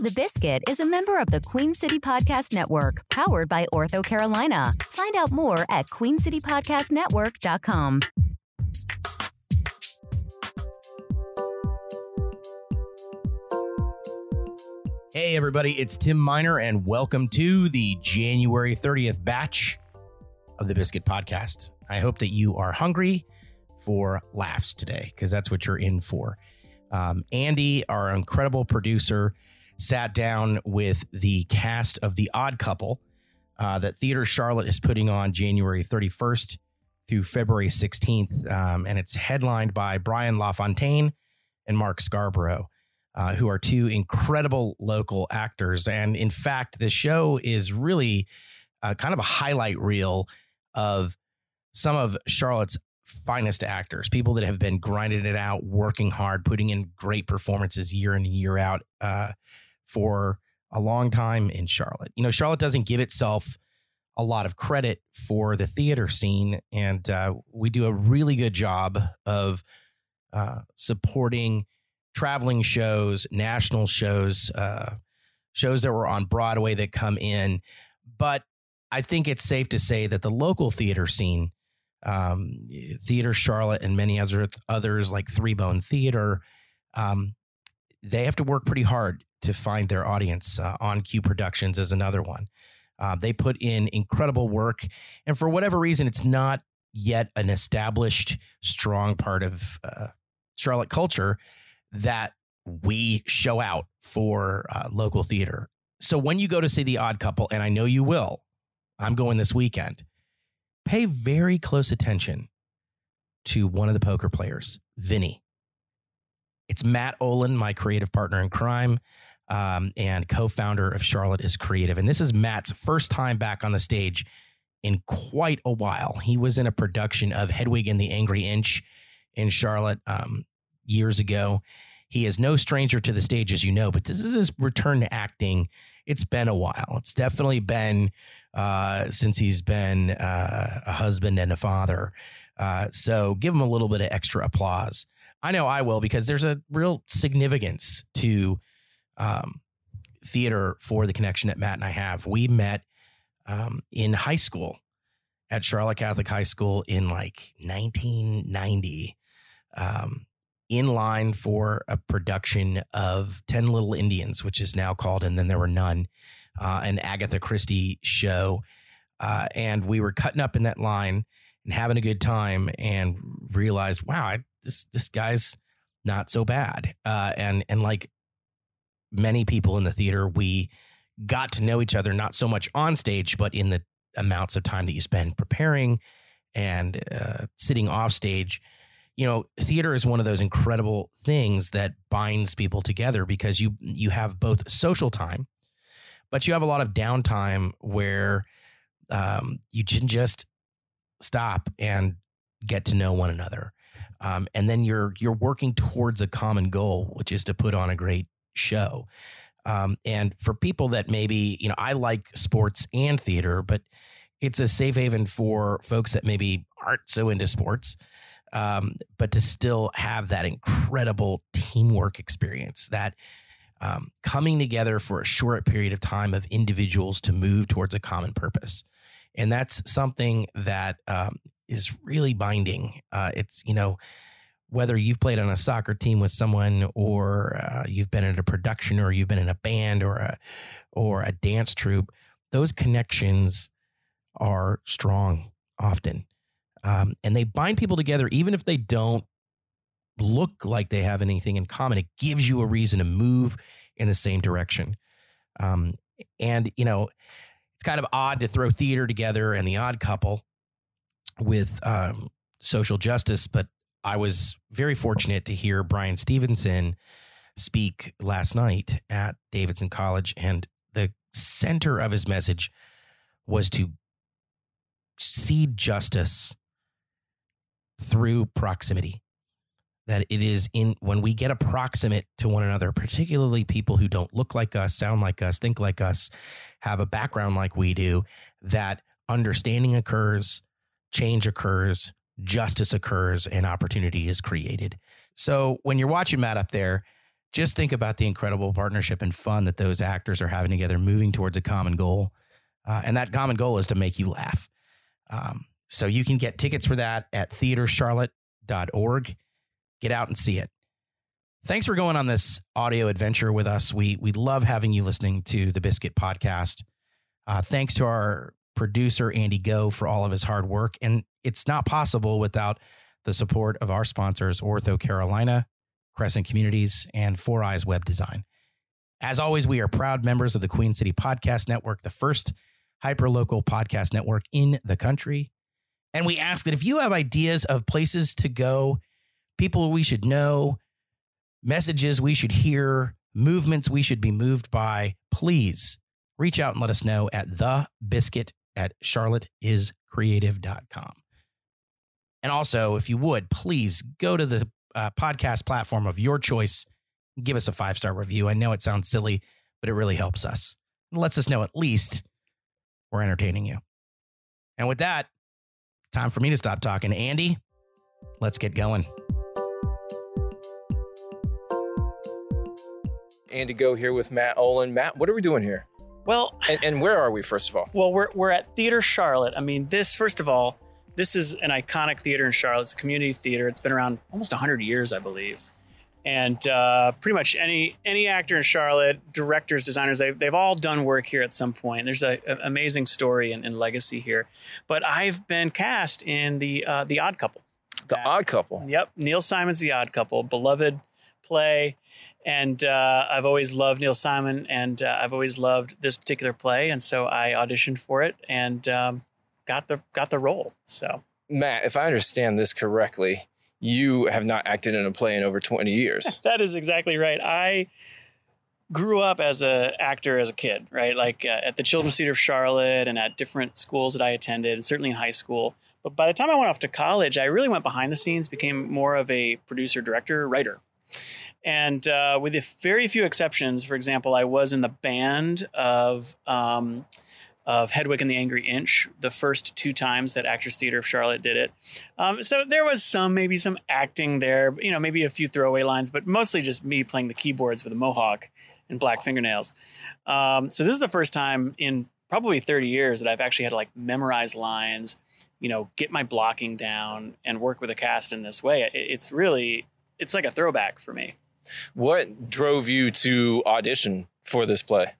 The Biscuit is a member of the Queen City Podcast Network, powered by Ortho Carolina. Find out more at queencitypodcastnetwork.com. Hey, everybody, it's Tim Miner, and welcome to the January 30th batch of the Biscuit Podcast. I hope that you are hungry for laughs today, because that's what you're in for. Um, Andy, our incredible producer, sat down with the cast of The Odd Couple uh, that Theater Charlotte is putting on January 31st through February 16th. Um, and it's headlined by Brian LaFontaine and Mark Scarborough uh, who are two incredible local actors. And in fact, the show is really uh, kind of a highlight reel of some of Charlotte's finest actors, people that have been grinding it out, working hard, putting in great performances year in and year out uh, for a long time in Charlotte. You know, Charlotte doesn't give itself a lot of credit for the theater scene, and uh, we do a really good job of uh, supporting traveling shows, national shows, uh, shows that were on Broadway that come in. But I think it's safe to say that the local theater scene, um, Theater Charlotte, and many other others like Three Bone Theater, um, they have to work pretty hard to find their audience. Uh, on Cue Productions is another one. Uh, they put in incredible work, and for whatever reason, it's not yet an established, strong part of uh, Charlotte culture that we show out for uh, local theater. So when you go to see The Odd Couple, and I know you will, I'm going this weekend, pay very close attention to one of the poker players, Vinny. It's Matt Olin, my creative partner in crime um, and co founder of Charlotte is Creative. And this is Matt's first time back on the stage in quite a while. He was in a production of Hedwig and the Angry Inch in Charlotte um, years ago. He is no stranger to the stage, as you know, but this is his return to acting. It's been a while. It's definitely been uh, since he's been uh, a husband and a father. Uh, so give him a little bit of extra applause. I know I will because there's a real significance to um, theater for the connection that Matt and I have. We met um, in high school at Charlotte Catholic High School in like 1990. Um, in line for a production of 10 Little Indians, which is now called And Then There Were None, uh, an Agatha Christie show. Uh, and we were cutting up in that line and having a good time and realized, wow, I, this, this guy's not so bad. Uh, and, and like many people in the theater, we got to know each other, not so much on stage, but in the amounts of time that you spend preparing and uh, sitting off stage. You know theater is one of those incredible things that binds people together because you you have both social time but you have a lot of downtime where um, you can just stop and get to know one another. Um, and then you're you're working towards a common goal which is to put on a great show um, and for people that maybe you know i like sports and theater but it's a safe haven for folks that maybe aren't so into sports um, but to still have that incredible teamwork experience, that um, coming together for a short period of time of individuals to move towards a common purpose. And that's something that um, is really binding. Uh, it's, you know, whether you've played on a soccer team with someone or uh, you've been in a production or you've been in a band or a, or a dance troupe, those connections are strong often. Um, and they bind people together, even if they don't look like they have anything in common. It gives you a reason to move in the same direction. Um, and, you know, it's kind of odd to throw theater together and the odd couple with um, social justice, but I was very fortunate to hear Bryan Stevenson speak last night at Davidson College, and the center of his message was to seed justice through proximity. That it is in when we get approximate to one another, particularly people who don't look like us, sound like us, think like us, have a background like we do, that understanding occurs, change occurs, justice occurs, and opportunity is created. So when you're watching Matt up there, just think about the incredible partnership and fun that those actors are having together, moving towards a common goal. Uh, and that common goal is to make you laugh. Um, so you can get tickets for that at theatercharlotte.org. Get out and see it. Thanks for going on this audio adventure with us. We we love having you listening to the Biscuit podcast. Uh, thanks to our producer Andy Goh for all of his hard work, and it's not possible without the support of our sponsors, Ortho Carolina, Crescent Communities, and Four Eyes Web Design. As always, we are proud members of the Queen City Podcast Network, the first hyperlocal podcast network in the country. And we ask that if you have ideas of places to go, people we should know, messages we should hear, movements we should be moved by, please reach out and let us know at the biscuit at charlotteiscreative.com. And also, if you would, please go to the uh, podcast platform of your choice. Give us a five star review. I know it sounds silly, but it really helps us. It lets us know at least we're entertaining you. And with that, time for me to stop talking. Andy, let's get going. Andy Goh here with Matt Olin. Matt, what are we doing here? Well, And, and where are we, first of all? well, we're we're at Theater Charlotte. I mean, this first of all, this is an iconic theater in Charlotte. It's a community theater. It's been around almost 100 years, I believe. And uh, pretty much any any actor in Charlotte, directors, designers, they've, they've all done work here at some point. There's a, a amazing story and, and legacy here. But I've been cast in the uh, the Odd Couple. The Odd Couple. Yep, Neil Simon's The Odd Couple, beloved play, and uh, I've always loved Neil Simon, and uh, I've always loved this particular play, and so I auditioned for it and um, got the got the role. So Matt, if I understand this correctly, you have not acted in a play in over 20 years. that is exactly right. I grew up as a actor as a kid, right? Like uh, at the Children's Theater of Charlotte and at different schools that I attended, and certainly in high school. But by the time I went off to college, I really went behind the scenes, became more of a producer, director, writer. And uh, with a very few exceptions, for example, I was in the band of um, of Hedwig and the Angry Inch the first two times that Actors Theater of Charlotte did it. Um, so there was some, maybe some acting there, you know, maybe a few throwaway lines, but mostly just me playing the keyboards with a mohawk and black fingernails. Um, so this is the first time in probably 30 years that I've actually had to like memorize lines, you know, get my blocking down and work with a cast in this way. It, it's really, it's like a throwback for me. What drove you to audition for this play?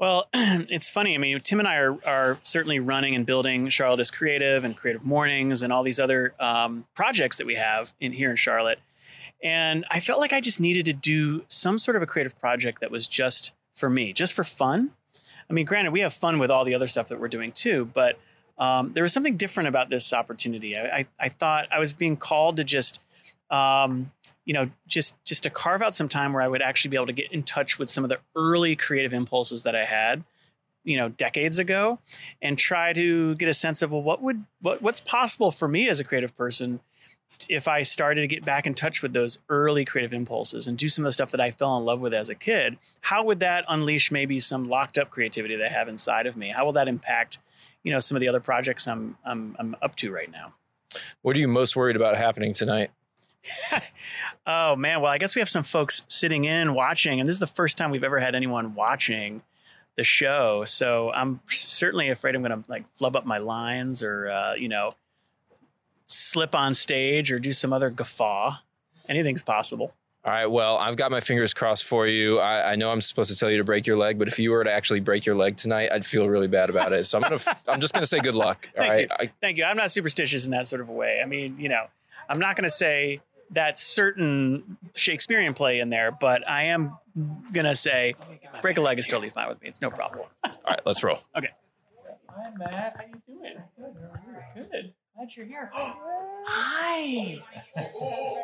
Well, it's funny. I mean, Tim and I are, are certainly running and building Charlotte is Creative and Creative Mornings and all these other um, projects that we have in here in Charlotte. And I felt like I just needed to do some sort of a creative project that was just for me, just for fun. I mean, granted, we have fun with all the other stuff that we're doing too, but um, there was something different about this opportunity. I, I, I thought I was being called to just um, you know just just to carve out some time where i would actually be able to get in touch with some of the early creative impulses that i had you know decades ago and try to get a sense of well what would what, what's possible for me as a creative person if i started to get back in touch with those early creative impulses and do some of the stuff that i fell in love with as a kid how would that unleash maybe some locked up creativity that i have inside of me how will that impact you know some of the other projects i'm i'm, I'm up to right now What are you most worried about happening tonight? oh man, well I guess we have some folks sitting in watching, and this is the first time we've ever had anyone watching the show. So I'm certainly afraid I'm going to like flub up my lines or uh, you know slip on stage or do some other guffaw. Anything's possible. All right, well, I've got my fingers crossed for you. I, I know I'm supposed to tell you to break your leg, but if you were to actually break your leg tonight, I'd feel really bad about it. So I'm gonna, I'm just gonna say good luck. All Thank right, you. I, Thank you. I'm not superstitious in that sort of a way. I mean, you know, I'm not going to say that certain Shakespearean play in there, but I am going to say break a leg is totally fine with me. It's no problem. all right, let's roll. Okay. Hi, Matt. How you doing? Good. Good. Glad you're here. Hi.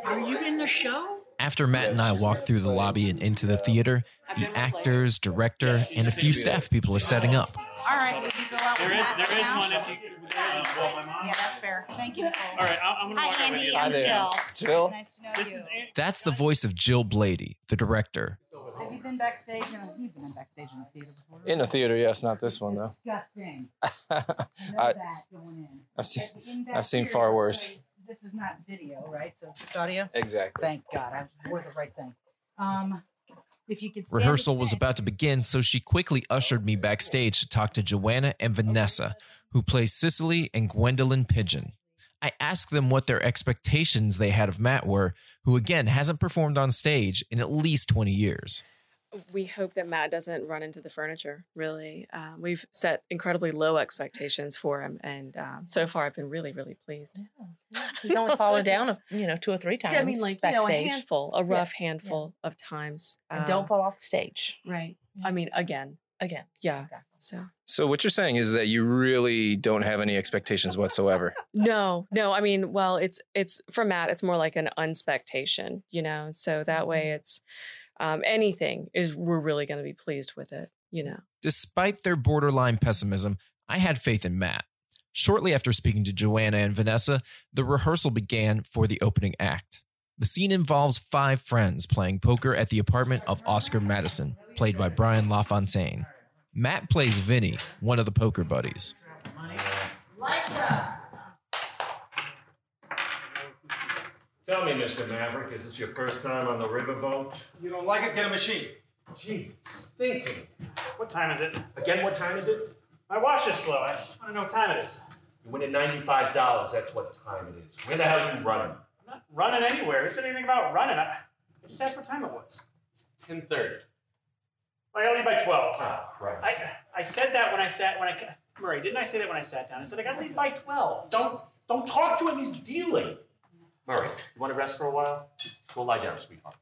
Are you in the show? After Matt and I walk through the lobby and into the theater, the actors, director, and a few staff people are setting up. All right, would you go out There with is that there is now? one empty. There is one. Yeah, that's fair. Thank you, Nicole. All right, I- I'm going to walk Hi, over Andy. I'm Hi there. Jill. Jill? Nice to know This you. is That's the voice of Jill Blady, the director. Have you been backstage? In a, you've been in backstage in a theater before. In the theater, yes, not this one though. Disgusting. Know I, that going in. I've seen, But in I've seen far here, worse. This is not video, right? So it's just audio. exactly. Thank God. I wore the right thing. Um, if you could stand Rehearsal was stand- about to begin, so she quickly ushered me backstage to talk to Joanna and Vanessa, who plays Cecily and Gwendolyn Pigeon. I asked them what their expectations they had of Matt were, who again hasn't performed on stage in at least 20 years. we hope that Matt doesn't run into the furniture. Really, um, we've set incredibly low expectations for him, and um, so far I've been really, really pleased. He's only fallen down, a, you know, two or three times Yeah, I mean, like you know, a handful, a rough Yes, yeah. handful of times. and Um, don't fall off the stage Right. I mean, again, again. yeah. So So what you're saying is that you really don't have any expectations whatsoever. no, no. I mean, well, it's it's for Matt. It's more like an unspectation, you know. So that way, it's um, anything is we're really going to be pleased with it, you know. Despite their borderline pessimism, I had faith in Matt. Shortly after speaking to Joanna and Vanessa, the rehearsal began for the opening act. The scene involves five friends playing poker at the apartment of Oscar Madison, played by Brian LaFontaine. Matt plays Vinny, one of the poker buddies. Tell me, Mr. Maverick, is this your first time on the riverboat? You don't like it? Get a machine. Jeez, it stinks. What time is it? Again, what time is it? My watch is slow. I just want to know what time it is. You win $95, that's what time it is. Where the hell are you running? I'm not running anywhere. Is there anything about running? I, I just asked what time it was. It's 10.30. I gotta leave by 12. Oh, Christ. I, I said that when I sat, when I, ca- Murray, didn't I say that when I sat down? I said I gotta leave by 12. Don't, don't talk to him, he's dealing. Murray, you want to rest for a while? Go lie down, sweetheart.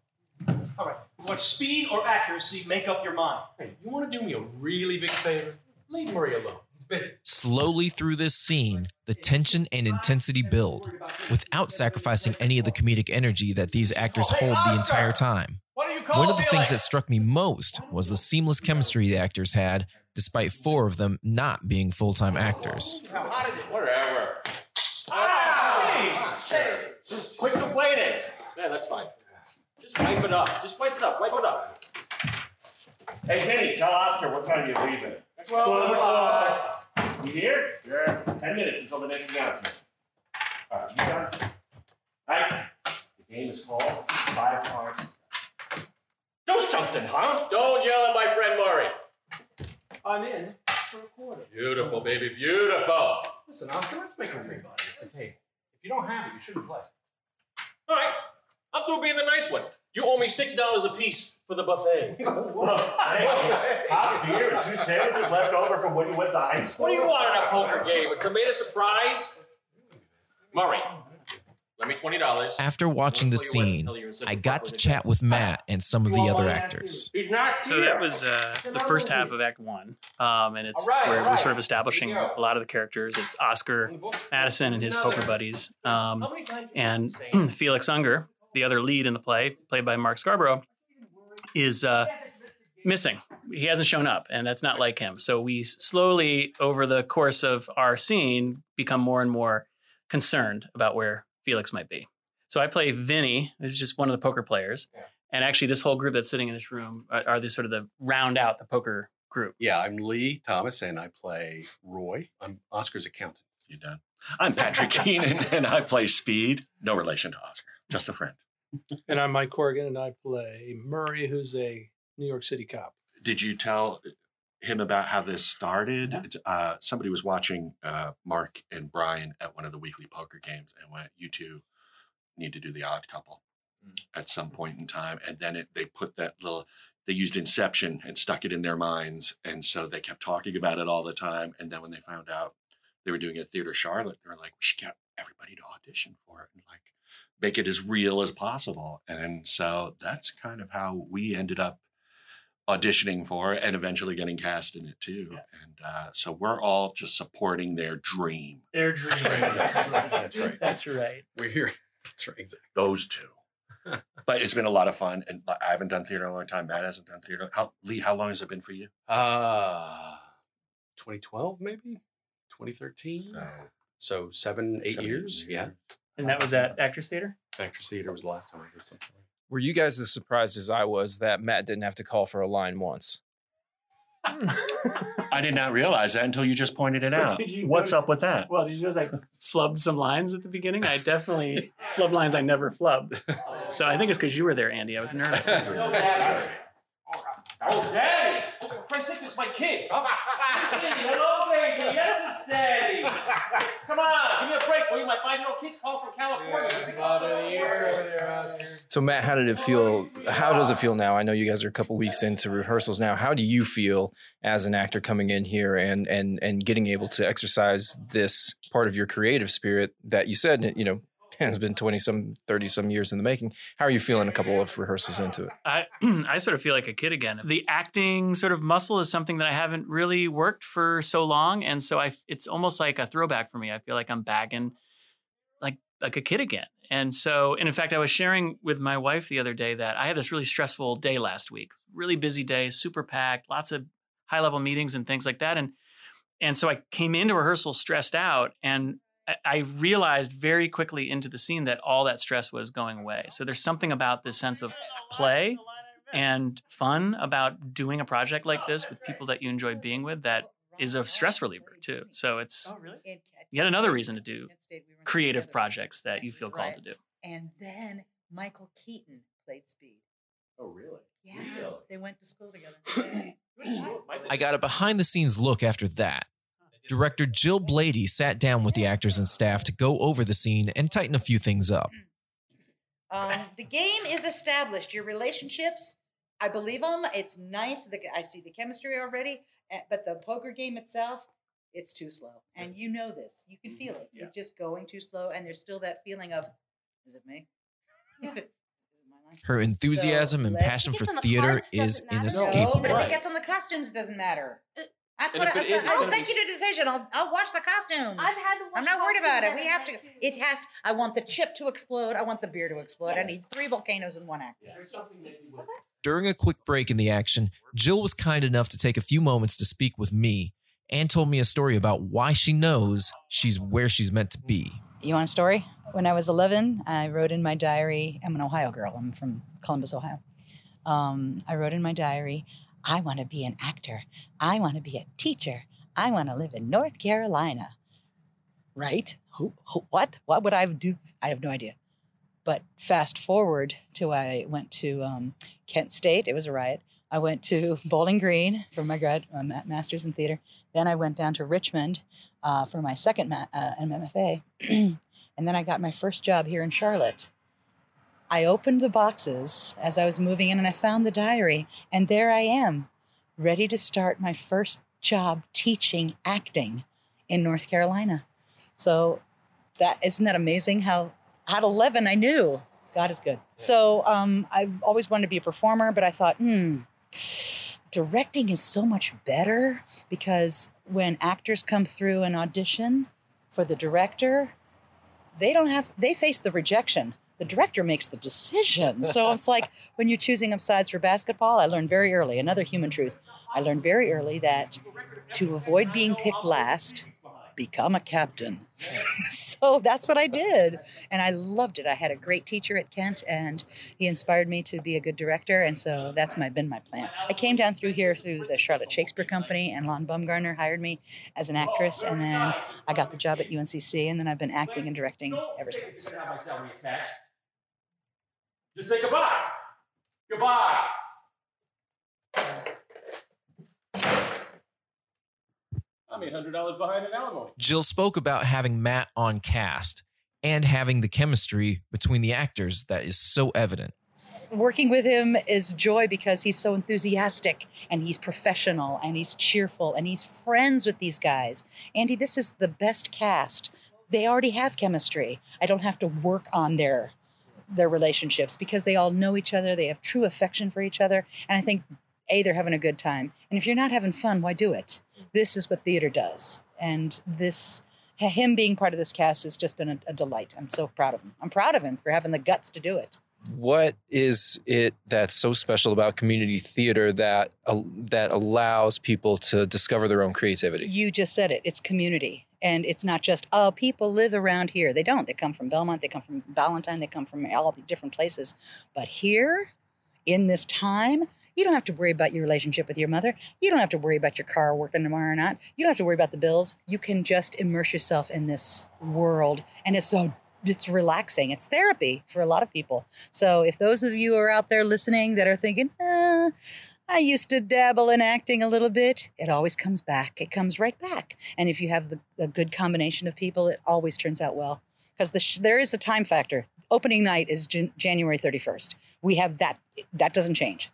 All right. What speed or accuracy? Make up your mind. Hey, you want to do me a really big favor? Leave Murray alone. He's busy. Slowly through this scene, the tension and intensity build, without sacrificing any of the comedic energy that these actors oh, hold the entire time. What do you call One of the things that struck me most was the seamless chemistry the actors had, despite four of them not being full time actors. Whatever. Quit complaining. Yeah, that's fine. Just wipe it up. Just wipe it up. Wipe it up. Hey, Vinny, tell Oscar what time you're leaving. Twelve o'clock. Uh, you here? Yeah. Ten minutes until the next announcement. All right, you done? All right. The game is called Five Cards. Do something, huh? Don't yell at my friend Murray. I'm in for a quarter. Beautiful, baby, beautiful. Listen, Oscar, let's make everybody at the table. If you don't have it, you shouldn't play. All right, I'm through being the nice one. You owe me six dollars a piece for the buffet. buffet? Hot beer and two sandwiches left over from when you went to high school. What do you want in a poker game? A tomato surprise? Murray, let me twenty dollars. After watching the scene, I got to chat with Matt and some of the other actors. He's not So that was uh, the first half of Act One, um, and it's where we're sort of establishing a lot of the characters. It's Oscar Madison and his poker buddies, um, and Felix Unger, the other lead in the play, played by Mark Scarborough, is uh, missing. He hasn't shown up, and that's not like him. So we slowly, over the course of our scene, become more and more concerned about where Felix might be. So I play Vinny, who's just one of the poker players. And actually, this whole group that's sitting in this room are, are the sort of the round out the poker group. Yeah, I'm Lee Thomas, and I play Roy. I'm Oscar's accountant. You done? I'm Patrick Keenan, and I play Speed. No relation to Oscar, just a friend. And I'm Mike Corrigan, and I play Murray, who's a New York City cop. Did you tell him about how this started? Uh, somebody was watching uh, Mark and Brian at one of the weekly poker games and went, "You two need to do the Odd Couple at some point in time." And then it, they put that little. They used Inception and stuck it in their minds, and so they kept talking about it all the time. And then when they found out they were doing it at Theater Charlotte, they were like, "We should get everybody to audition for it and like make it as real as possible." And so that's kind of how we ended up auditioning for and eventually getting cast in it too. And uh, so we're all just supporting their dream. Their dream. That's right. That's right. That's right. We're here. That's right. Exactly. Those two. but it's been a lot of fun, and I haven't done theater in a long time. Matt hasn't done theater. How, Lee, how long has it been for you? Uh, 2012, maybe 2013. So, so seven, eight Seven, eight years. Yeah. And that was at Actors Theater? Actors Theater was the last time I did something. Were you guys as surprised as I was that Matt didn't have to call for a line once? Hmm. I did not realize that until you just pointed it out. What's notice- up with that? Well, did you notice I flubbed some lines at the beginning? I definitely flubbed lines I never flubbed. So I think it's because you were there, Andy. I was nervous. Oh, Daddy! Oh, for Christ's sake, it's my kid. Hello, baby. Yes, it's Daddy. Come on, give me a break. Will you? My five-year-old kid's calling from California. Father of the year So Matt, how did it feel? How does it feel now? I know you guys are a couple weeks into rehearsals now. How do you feel as an actor coming in here and and and getting able to exercise this part of your creative spirit that you said you know has been twenty some, thirty some years in the making? How are you feeling? A couple of rehearsals into it. I I sort of feel like a kid again. The acting sort of muscle is something that I haven't really worked for so long, and so I it's almost like a throwback for me. I feel like I'm back in like like a kid again. And so, and in fact, I was sharing with my wife the other day that I had this really stressful day last week, really busy day, super packed, lots of high level meetings and things like that, and and so I came into rehearsal stressed out and. I- I realized very quickly into the scene that all that stress was going away. So there's something about this sense of play and fun about doing a project like this with people that you enjoy being with that is a stress reliever too. So it's oh, yet another reason to do creative projects that you feel called to do. And then Michael Keaton played Speed. Oh, really? Yeah, they went to school together. I got a behind the scenes look after that. Director Jill Blady sat down with the actors and staff to go over the scene and tighten a few things up. Um, the game is established. Your relationships, I believe them. It's nice. The, I see the chemistry already, eh, but the poker game itself, it's too slow. And you know this. You can feel it. You're just going too slow, and there's still that feeling of, is it me? Her enthusiasm and passion for gets the theater is inescapable. No, but if it gets on the costumes, it doesn't matter. That's And what I, it is, it's I'll gonna be executive decision. I'll I'll watch the costumes. I've had to watch. I'm not worried about it. We have to. It has. I want the chip to explode. I want the beer to explode. I need three volcanoes in one act. During a quick break in the action, Jill was kind enough to take a few moments to speak with me and told me a story about why she knows she's where she's meant to be. You want a story? When I was 11, I wrote in my diary. I'm an Ohio girl. I'm from Columbus, Ohio. Um, I wrote in my diary, I want to be an actor. I want to be a teacher. I want to live in North Carolina. Right? Who, who? What? What would I do? I have no idea. But fast forward to I went to um, Kent State. It was a riot. I went to Bowling Green for my grad uh, ma- master's in theater. Then I went down to Richmond uh, for my second ma- uh, MFA, and then I got my first job here in Charlotte. I opened the boxes as I was moving in, and I found the diary, and there I am, ready to start my first job teaching acting in North Carolina. So that isn't that amazing how at 11 I knew God is good. So um, I've always wanted to be a performer, but I thought, hmm, directing is so much better because when actors come through an audition for the director, they don't have they face the rejection. The director makes the decision. So it's like when you're choosing up sides for basketball, I learned very early another human truth. I learned very early that to avoid being picked last, become a captain. so that's what I did. And I loved it. I had a great teacher at Kent and he inspired me to be a good director. And so that's my been my plan. I came down through here through the Charlotte Shakespeare Company and Lon Bumgarner hired me as an actress. And then I got the job at UNCC and then I've been acting and directing ever since. Have my salary attached. Just say goodbye. Goodbye. I'm eight hundred dollars behind in alimony. Jill spoke about having Matt on cast and having the chemistry between the actors that is so evident. working with him is joy because he's so enthusiastic and he's professional and he's cheerful and he's friends with these guys. Andy, this is the best cast. They already have chemistry. I don't have to work on their their relationships because they all know each other. They have true affection for each other, and I think a they're having a good time. And if you're not having fun, why do it? This is what theater does, and this him being part of this cast has just been a, a delight. I'm so proud of him. I'm proud of him for having the guts to do it. What is it that's so special about community theater that uh, that allows people to discover their own creativity? You just said it. It's community. And it's not just, oh, people live around here. They don't. They come from Belmont, they come from Valentine, they come from all the different places. But here, in this time, You don't have to worry about your relationship with your mother. You don't have to worry about your car working tomorrow or not. You don't have to worry about the bills. You can just immerse yourself in this world, and it's so it's relaxing. It's therapy for a lot of people. So if those of you are out there listening that are thinking, uh, I used to dabble in acting a little bit, it always comes back. It comes right back. And if you have the, a good combination of people, it always turns out well. Because the sh- there is a time factor. Opening night is Jan- January 31st. We have that. That doesn't change.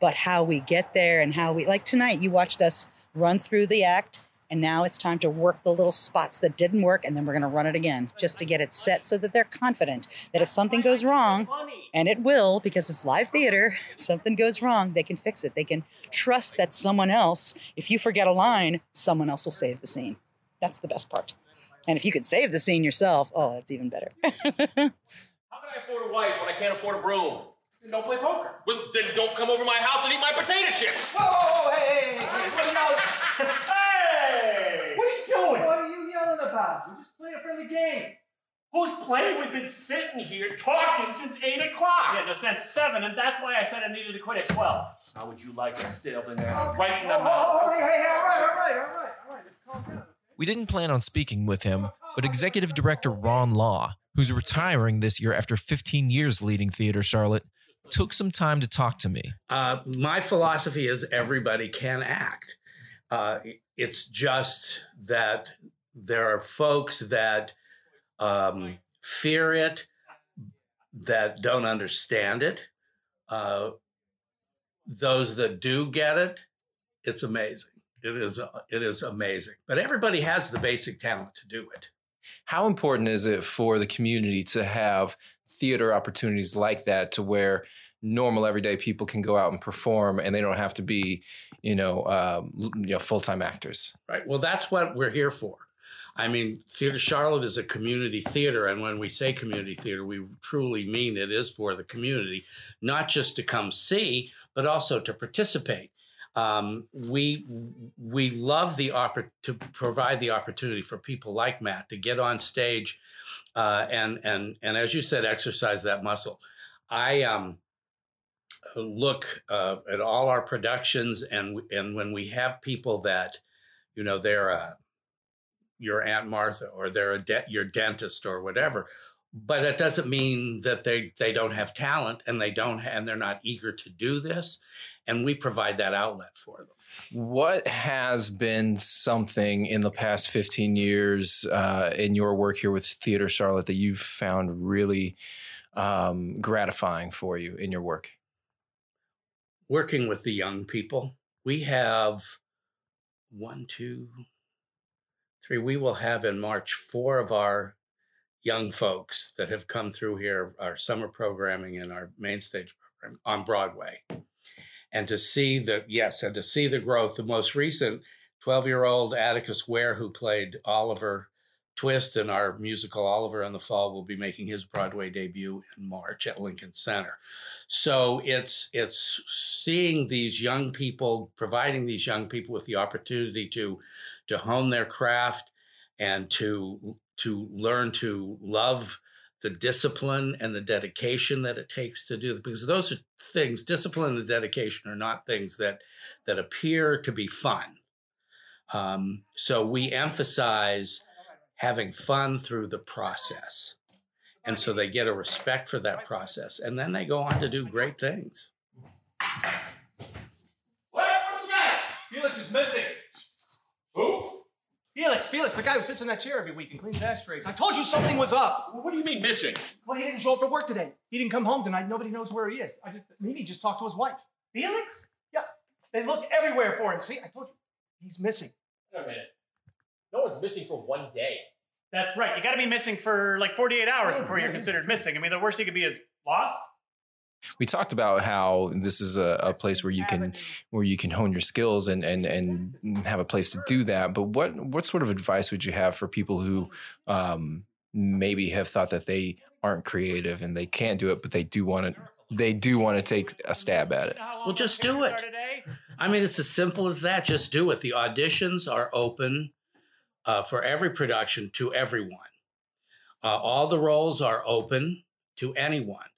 But how we get there and how we, like tonight, you watched us run through the act and now it's time to work the little spots that didn't work, and then we're going to run it again just to get it set so that they're confident that if something goes wrong, and it will because it's live theater, something goes wrong, they can fix it. They can trust that someone else, if you forget a line, someone else will save the scene. That's the best part. And if you could save the scene yourself, oh, that's even better. How can I afford a wife when I can't afford a broom? Then don't play poker. Well, then don't come over my house and eat my potato chips. Whoa, whoa, whoa, hey, hey, hey, hey, hey! What are you doing? What are you yelling about? We're just playing a friendly game. Who's playing? We've been sitting here talking since 8 o'clock. Yeah, no, since seven, and that's why I said I needed to quit at twelve. How would you like a still in there? Right in Oh, the mouth. oh, hey, hey, hey, all right, all right, all right, all right. Let's calm down. We didn't plan on speaking with him, but executive director Ron Law, who's retiring this year after 15 years leading Theater Charlotte, took some time to talk to me. Uh, my philosophy is everybody can act. Uh, it's just that there are folks that um, fear it, that don't understand it. Uh, those that do get it, it's amazing. It is it is amazing. But everybody has the basic talent to do it. How important is it for the community to have theater opportunities like that to where normal everyday people can go out and perform and they don't have to be, you know, um, you know, full-time actors? Right. Well, that's what we're here for. I mean, Theater Charlotte is a community theater. And when we say community theater, we truly mean it is for the community, not just to come see, but also to participate. Um, we we love the oppor- to provide the opportunity for people like Matt to get on stage uh, and and and as you said, exercise that muscle. I um, look uh, at all our productions, and and when we have people that, you know, they're uh, your Aunt Martha or they're a de- your dentist or whatever, but that doesn't mean that they they don't have talent and they don't ha- and they're not eager to do this, and we provide that outlet for them. What has been something in the past 15 years uh, in your work here with Theater Charlotte that you've found really um, gratifying for you in your work? working with the young people. We have one, two, three. We will have in March four of our young folks that have come through here, our summer programming and our main stage program on Broadway. And to see the, yes, and to see the growth, the most recent 12 year old Atticus Ware, who played Oliver Twist in our musical Oliver in the Fall, will be making his Broadway debut in March at Lincoln Center. So it's it's seeing these young people, providing these young people with the opportunity to to hone their craft and to to learn to love the discipline and the dedication that it takes to do because those are things discipline and dedication are not things that that appear to be fun. Um, so we emphasize having fun through the process and so they get a respect for that process and then they go on to do great things What? What's the matter? Felix is missing. Who? Felix, Felix, the guy who sits in that chair every week and cleans ashtrays. I told you something was up. What do you mean missing? Well, he didn't show up for work today. He didn't come home tonight. Nobody knows where he is. I just maybe he just talked to his wife. Felix? Yeah. They looked everywhere for him. See, I told you. He's missing. Wait a minute. No one's missing for one day. That's right. You got to be missing for like 48 hours before you're considered missing. I mean, the worst he could be is lost. We talked about how this is a, a place where you can where you can hone your skills and and and have a place to do that. But what what sort of advice would you have for people who um, maybe have thought that they aren't creative and they can't do it, but they do want to they do want to take a stab at it? well just do it i mean it's as simple as that just do it the auditions are open uh, for every production to everyone uh, all the roles are open to anyone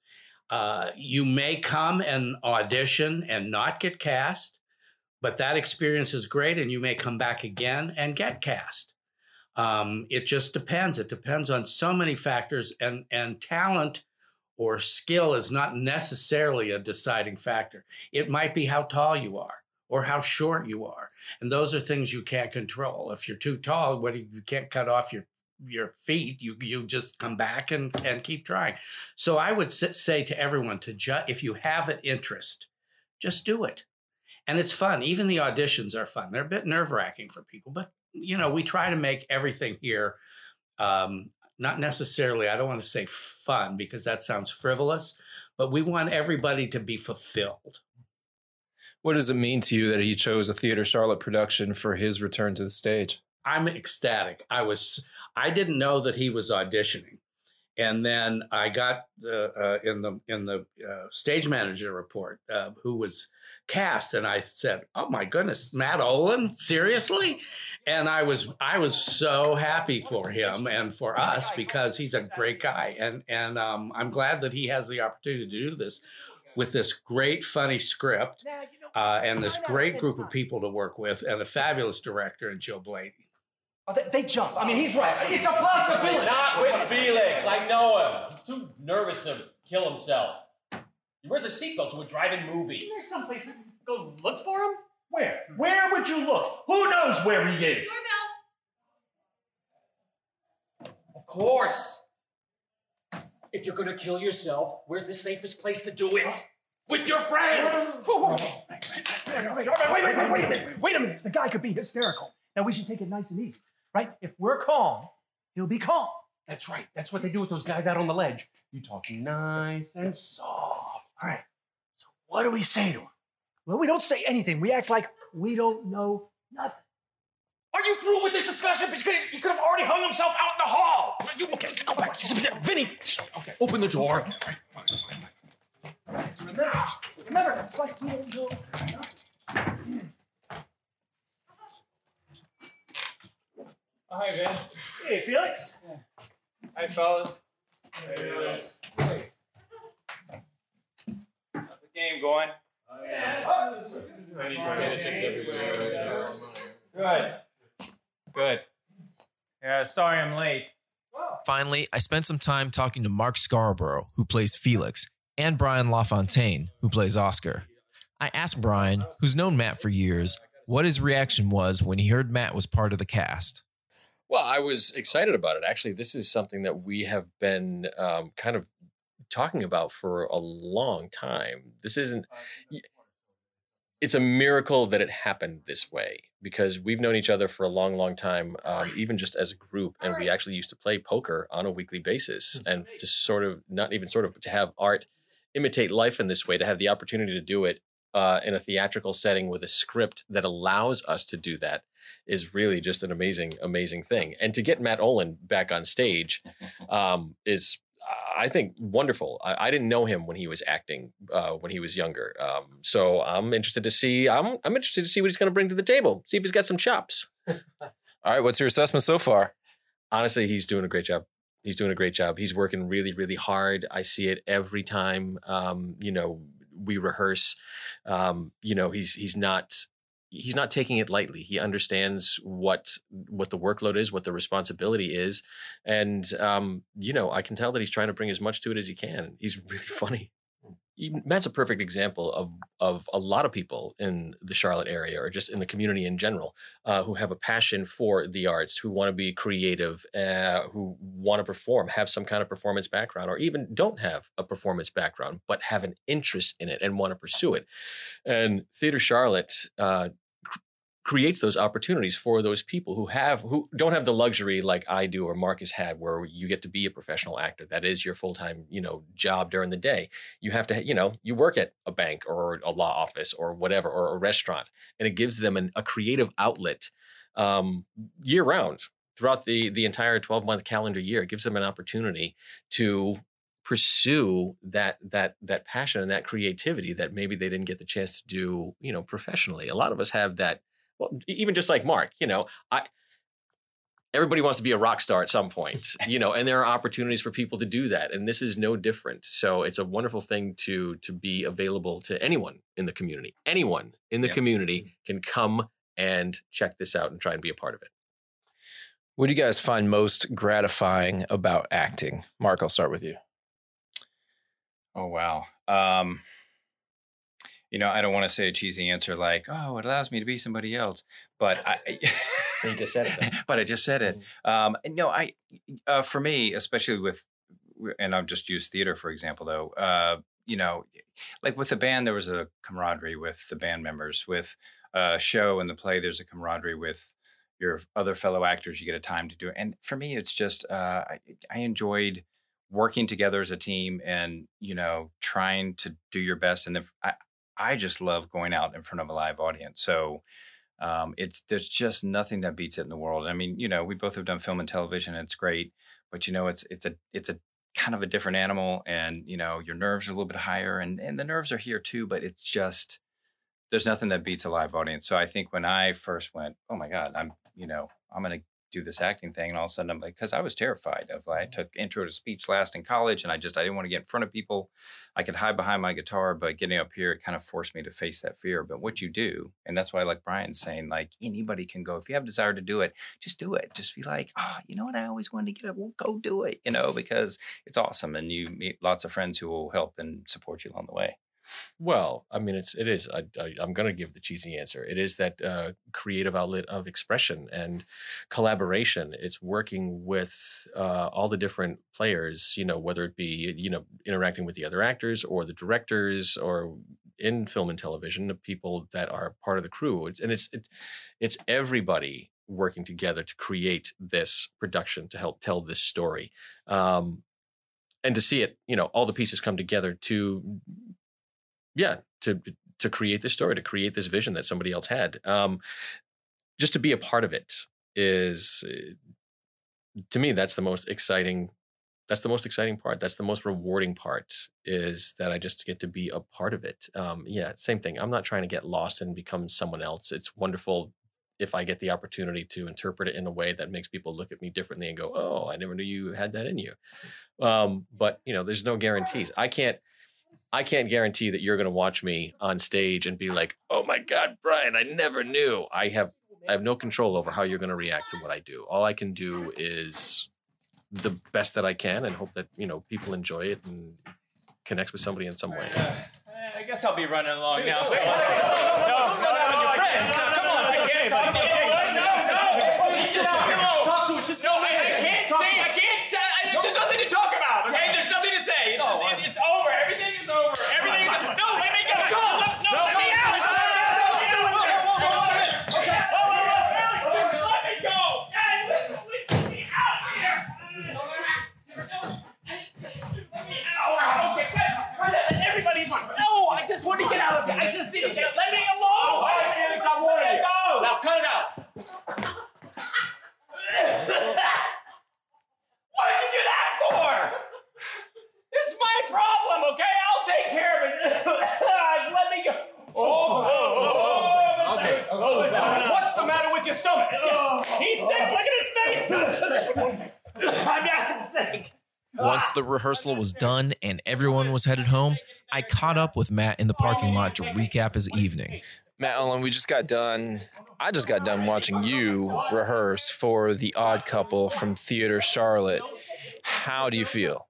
Uh, you may come and audition and not get cast, but that experience is great, and you may come back again and get cast. Um, it just depends. It depends on so many factors, and and talent or skill is not necessarily a deciding factor. It might be how tall you are or how short you are, and those are things you can't control. If you're too tall, what you, you can't cut off your your feet. You you just come back and and keep trying. So I would say to everyone to ju- if you have an interest, just do it, and it's fun. Even the auditions are fun. They're a bit nerve wracking for people, but you know we try to make everything here. Um, not necessarily, I don't want to say fun because that sounds frivolous, but we want everybody to be fulfilled. What does it mean to you that he chose a Theater Charlotte production for his return to the stage? I'm ecstatic. I was I didn't know that he was auditioning, and then I got the uh, in the in the uh, stage manager report uh, who was cast, and I said, "Oh my goodness, Matt Olin, seriously!" And I was I was so happy for him and for us because he's a great guy, and and um, I'm glad that he has the opportunity to do this with this great funny script uh, and this great group of people to work with and a fabulous director and Joe Blaney. Oh, they, they jump. I mean, he's right. It's a possibility. Not with Felix. I know him. He's too nervous to kill himself. He wears a seatbelt to a drive-in movie. There's someplace we can go look for him. Where? Where would you look? Who knows where he is? Of course. If you're gonna kill yourself, where's the safest place to do it? With your friends. Wait, wait, wait, wait, wait, a minute. Wait a minute. The guy could be hysterical. Now we should take it nice and easy, right? If we're calm, he'll be calm. That's right. That's what they do with those guys out on the ledge. You talk nice and soft. All right. So what do we say to him? Well, we don't say anything. We act like we don't know nothing. Are you through with this discussion? Because he could have already hung himself out in the hall. You, okay, let's go back. Vinny, okay, open the door. Remember, remember, it's like we don't know. Hi, Vin. Hey, Felix. Hi, fellas. Hey, Felix. How's the game going? Good. Good. Yeah, sorry I'm late. Finally, I spent some time talking to Mark Scarborough, who plays Felix, and Brian LaFontaine, who plays Oscar. I asked Brian, who's known Matt for years, what his reaction was when he heard Matt was part of the cast. Well, I was excited about it. Actually, this is something that we have been um, kind of talking about for a long time. This isn't. It's a miracle that it happened this way because we've known each other for a long, long time, um, even just as a group, and we actually used to play poker on a weekly basis, and to sort of not even sort of, but to have art imitate life in this way, to have the opportunity to do it uh, in a theatrical setting with a script that allows us to do that is really just an amazing, amazing thing. And to get Matt Olin back on stage um, is, I think, wonderful. I, I, didn't know him when he was acting uh, when he was younger, um, so I'm interested to see. I'm I'm interested to see what he's going to bring to the table. See if he's got some chops. All right, what's your assessment so far? Honestly, he's doing a great job. He's doing a great job. He's working really, really hard. I see it every time. Um, you know, we rehearse. Um, you know, he's he's not he's not taking it lightly. He understands what what the workload is, what the responsibility is, and um, you know, I can tell that he's trying to bring as much to it as he can. He's really funny. Matt's a perfect example of of a lot of people in the Charlotte area, or just in the community in general, uh, who have a passion for the arts, who want to be creative, uh, who want to perform, have some kind of performance background, or even don't have a performance background but have an interest in it and want to pursue it. And Theater Charlotte uh, creates those opportunities for those people who have who don't have the luxury like I do or Marcus had where you get to be a professional actor. That is your full-time you know job during the day. You have to you know you work at a bank or a law office or whatever or a restaurant and it gives them an, a creative outlet um, year round throughout the the entire 12 month calendar year. It gives them an opportunity to pursue that that that passion and that creativity that maybe they didn't get the chance to do you know professionally. A lot of us have that well, even just like Mark, you know, I everybody wants to be a rock star at some point, you know, and there are opportunities for people to do that. And this is no different. So it's a wonderful thing to to be available to anyone in the community. Anyone in the Yeah. community can come and check this out and try and be a part of it. What do you guys find most gratifying about acting? Mark, I'll start with you. Oh wow. Um, you know, I don't want to say a cheesy answer like, "Oh, it allows me to be somebody else," but I. you just said it. but I just said it. Um, no, I. Uh, for me, especially with, and I've just used theater for example, though. Uh, you know, like with the band, there was a camaraderie with the band members. With a show and the play, there's a camaraderie with your other fellow actors. You get a time to do it, and for me, it's just uh, I, I enjoyed working together as a team and you know trying to do your best and if i i just love going out in front of a live audience so um it's there's just nothing that beats it in the world i mean you know we both have done film and television and it's great but you know it's it's a it's a kind of a different animal and you know your nerves are a little bit higher and and the nerves are here too but it's just there's nothing that beats a live audience so i think when i first went oh my god i'm you know i'm to do this acting thing and all of a sudden i'm like because i was terrified of like, i mm-hmm. took intro to speech last in college and i just i didn't want to get in front of people. I could hide behind my guitar but getting up here it kind of forced me to face that fear. But what you do and that's why like Bryan's saying like anybody can go. If you have desire to do it just do it. Just be like oh you know what? I always wanted to get up. Well go do it you know because it's awesome and you meet lots of friends who will help and support you along the way Well, I mean, it's it is. I, I'm going to give the cheesy answer. It is that uh, creative outlet of expression and collaboration. It's working with uh, all the different players. You know, whether it be you know interacting with the other actors or the directors or in film and television, the people that are part of the crew. It's, and it's it's it's everybody working together to create this production to help tell this story. Um, and to see it, you know, all the pieces come together to yeah to to create this story to create this vision that somebody else had. Um just to be a part of it is uh, to me that's the most exciting that's the most exciting part. That's the most rewarding part is that i just get to be a part of it. Um yeah same thing. I'm not trying to get lost and become someone else. It's wonderful if i get the opportunity to interpret it in a way that makes people look at me differently and go oh i never knew you had that in you. Um but you know there's no guarantees. I can't I can't guarantee that you're going to watch me on stage and be like, "Oh my God, Bryan, I never knew." I have I have no control over how you're going to react to what I do. All I can do is the best that I can and hope that you know people enjoy it and connects with somebody in some way. I guess I'll be running along now. No, don't go down on your friends. Now, come on, it's okay, buddy, it's okay. No, no, Sit down. Talk to us. Just No, go I, I ahead. can't Talk say. to I us. can't say. I, there's nothing to talk about. Okay, there's nothing to say. It's No, just, I- it, it's over. Everything is over. Everything is. No, let me go. Go. Let, no, No, let me no, out. no, Let me no, out. no, no, no, no, no, no, no. Okay. Oh, oh, oh, oh, Let me go. Hey, let let me out here. Let me out. Okay, good. Everybody, no, I just want to get out of here. I just need to get out. Let me alone. Oh, hey, Felix, I warned Let me you. go. Now cut it out. What did you do that for? This is my problem, okay? I'll take care of it. Let me go. Oh, oh, oh, oh. oh, oh, oh. Okay, Oh, okay. What's the matter with your stomach? He's sick. Look at his face. I'm not sick. Once the rehearsal was done and everyone was headed home, I caught up with Matt in the parking lot to recap his evening. Matt Olin, we just got done. I just got done watching you rehearse for The Odd Couple from Theatre Charlotte. How do you feel?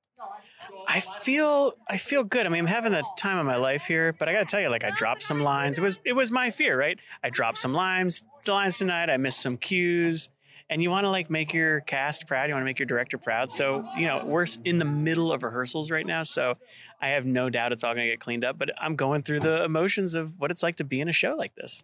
I feel I feel good. I mean, I'm having the time of my life here, but I got to tell you, like, I dropped some lines. It was it was my fear, right? I dropped some lines, the lines tonight. I missed some cues, and you want to like make your cast proud. You want to make your director proud. So you know, we're in the middle of rehearsals right now, so I have no doubt it's all going to get cleaned up. But I'm going through the emotions of what it's like to be in a show like this.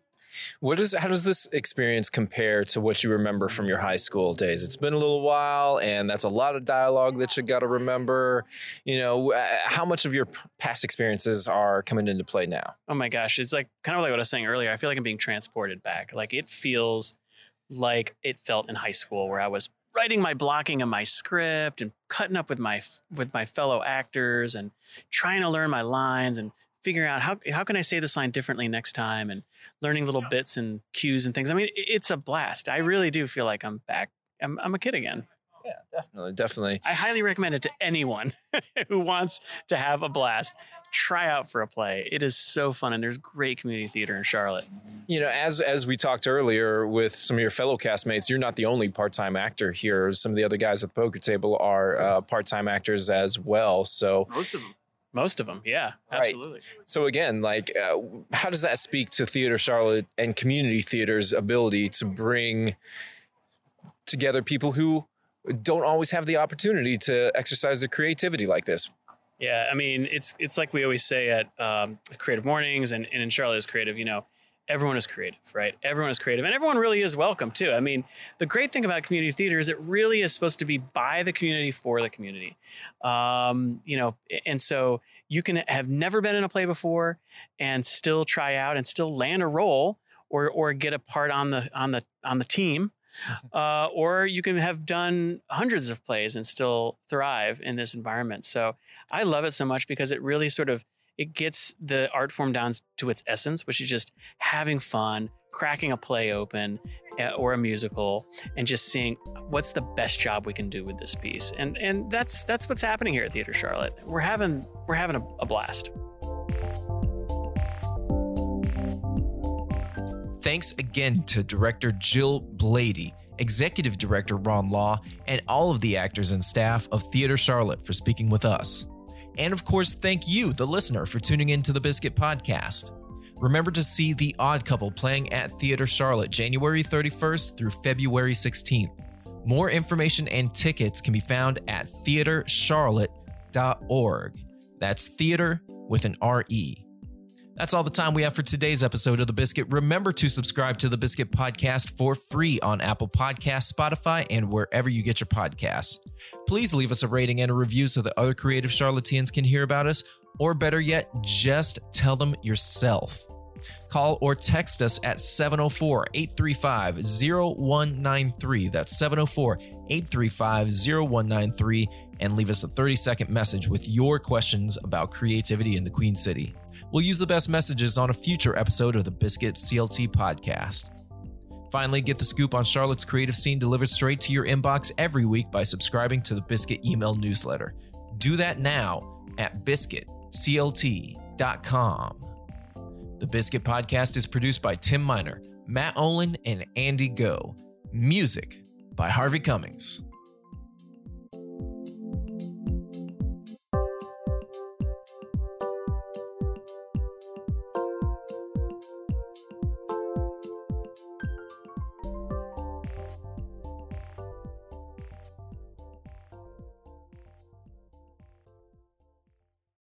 What is how does this experience compare to what you remember from your high school days? It's been a little while, and that's a lot of dialogue that you got to remember. You know, uh, how much of your past experiences are coming into play now? Oh my gosh, it's like kind of like what I was saying earlier. I feel like I'm being transported back. Like it feels like it felt in high school where I was writing my blocking of my script and cutting up with my with my fellow actors and trying to learn my lines and figuring out how how can I say this line differently next time and learning little bits and cues and things. I mean, it's a blast. I really do feel like I'm back I'm, I'm a kid again. Yeah, definitely, definitely. I highly recommend it to anyone who wants to have a blast. Try out for a play. It is so fun, and there's great community theater in Charlotte. You know, as as we talked earlier with some of your fellow castmates, you're not the only part time actor here. Some of the other guys at the poker table are uh, part time actors as well. So most of them, most of them, yeah, absolutely. So again, like, uh, how does that speak to Theatre Charlotte and community theater's ability to bring together people who don't always have the opportunity to exercise their creativity like this? Yeah, I mean, it's it's like we always say at um, Creative Mornings and, and in Charlotte is Creative. You know, everyone is creative, right? Everyone is creative, and everyone really is welcome too. I mean, the great thing about community theater is it really is supposed to be by the community for the community. Um, you know, and so you can have never been in a play before and still try out and still land a role or or get a part on the on the on the team uh, or you can have done hundreds of plays and still thrive in this environment. So I love it so much because it really sort of it gets the art form down to its essence, which is just having fun, cracking a play open uh, or a musical, and just seeing what's the best job we can do with this piece. And and that's that's what's happening here at Theatre Charlotte. We're having we're having a, a blast. Thanks again to director Jill Bloede, executive director Ron Law, and all of the actors and staff of Theatre Charlotte for speaking with us. And of course, thank you, the listener, for tuning in to the Biscuit Podcast. Remember to see The Odd Couple playing at Theatre Charlotte January 31st through February 16th. More information and tickets can be found at theatrecharlotte.org. That's theater with an R-E. That's all the time we have for today's episode of The Biscuit. Remember to subscribe to The Biscuit Podcast for free on Apple Podcasts, Spotify, and wherever you get your podcasts. Please leave us a rating and a review so that other creative Charlotteans can hear about us, or better yet, just tell them yourself. Call or text us at 704 835 0193. That's 704 835 0193 and leave us a 30 second message with your questions about creativity in the Queen City. We'll use the best messages on a future episode of the Biscuit CLT podcast. Finally, get the scoop on Charlotte's creative scene delivered straight to your inbox every week by subscribing to the Biscuit email newsletter. Do that now at biscuitclt.com. The Biscuit podcast is produced by Tim Miner, Matt Olin, and Andy Goh. Music by Harvey Cummings.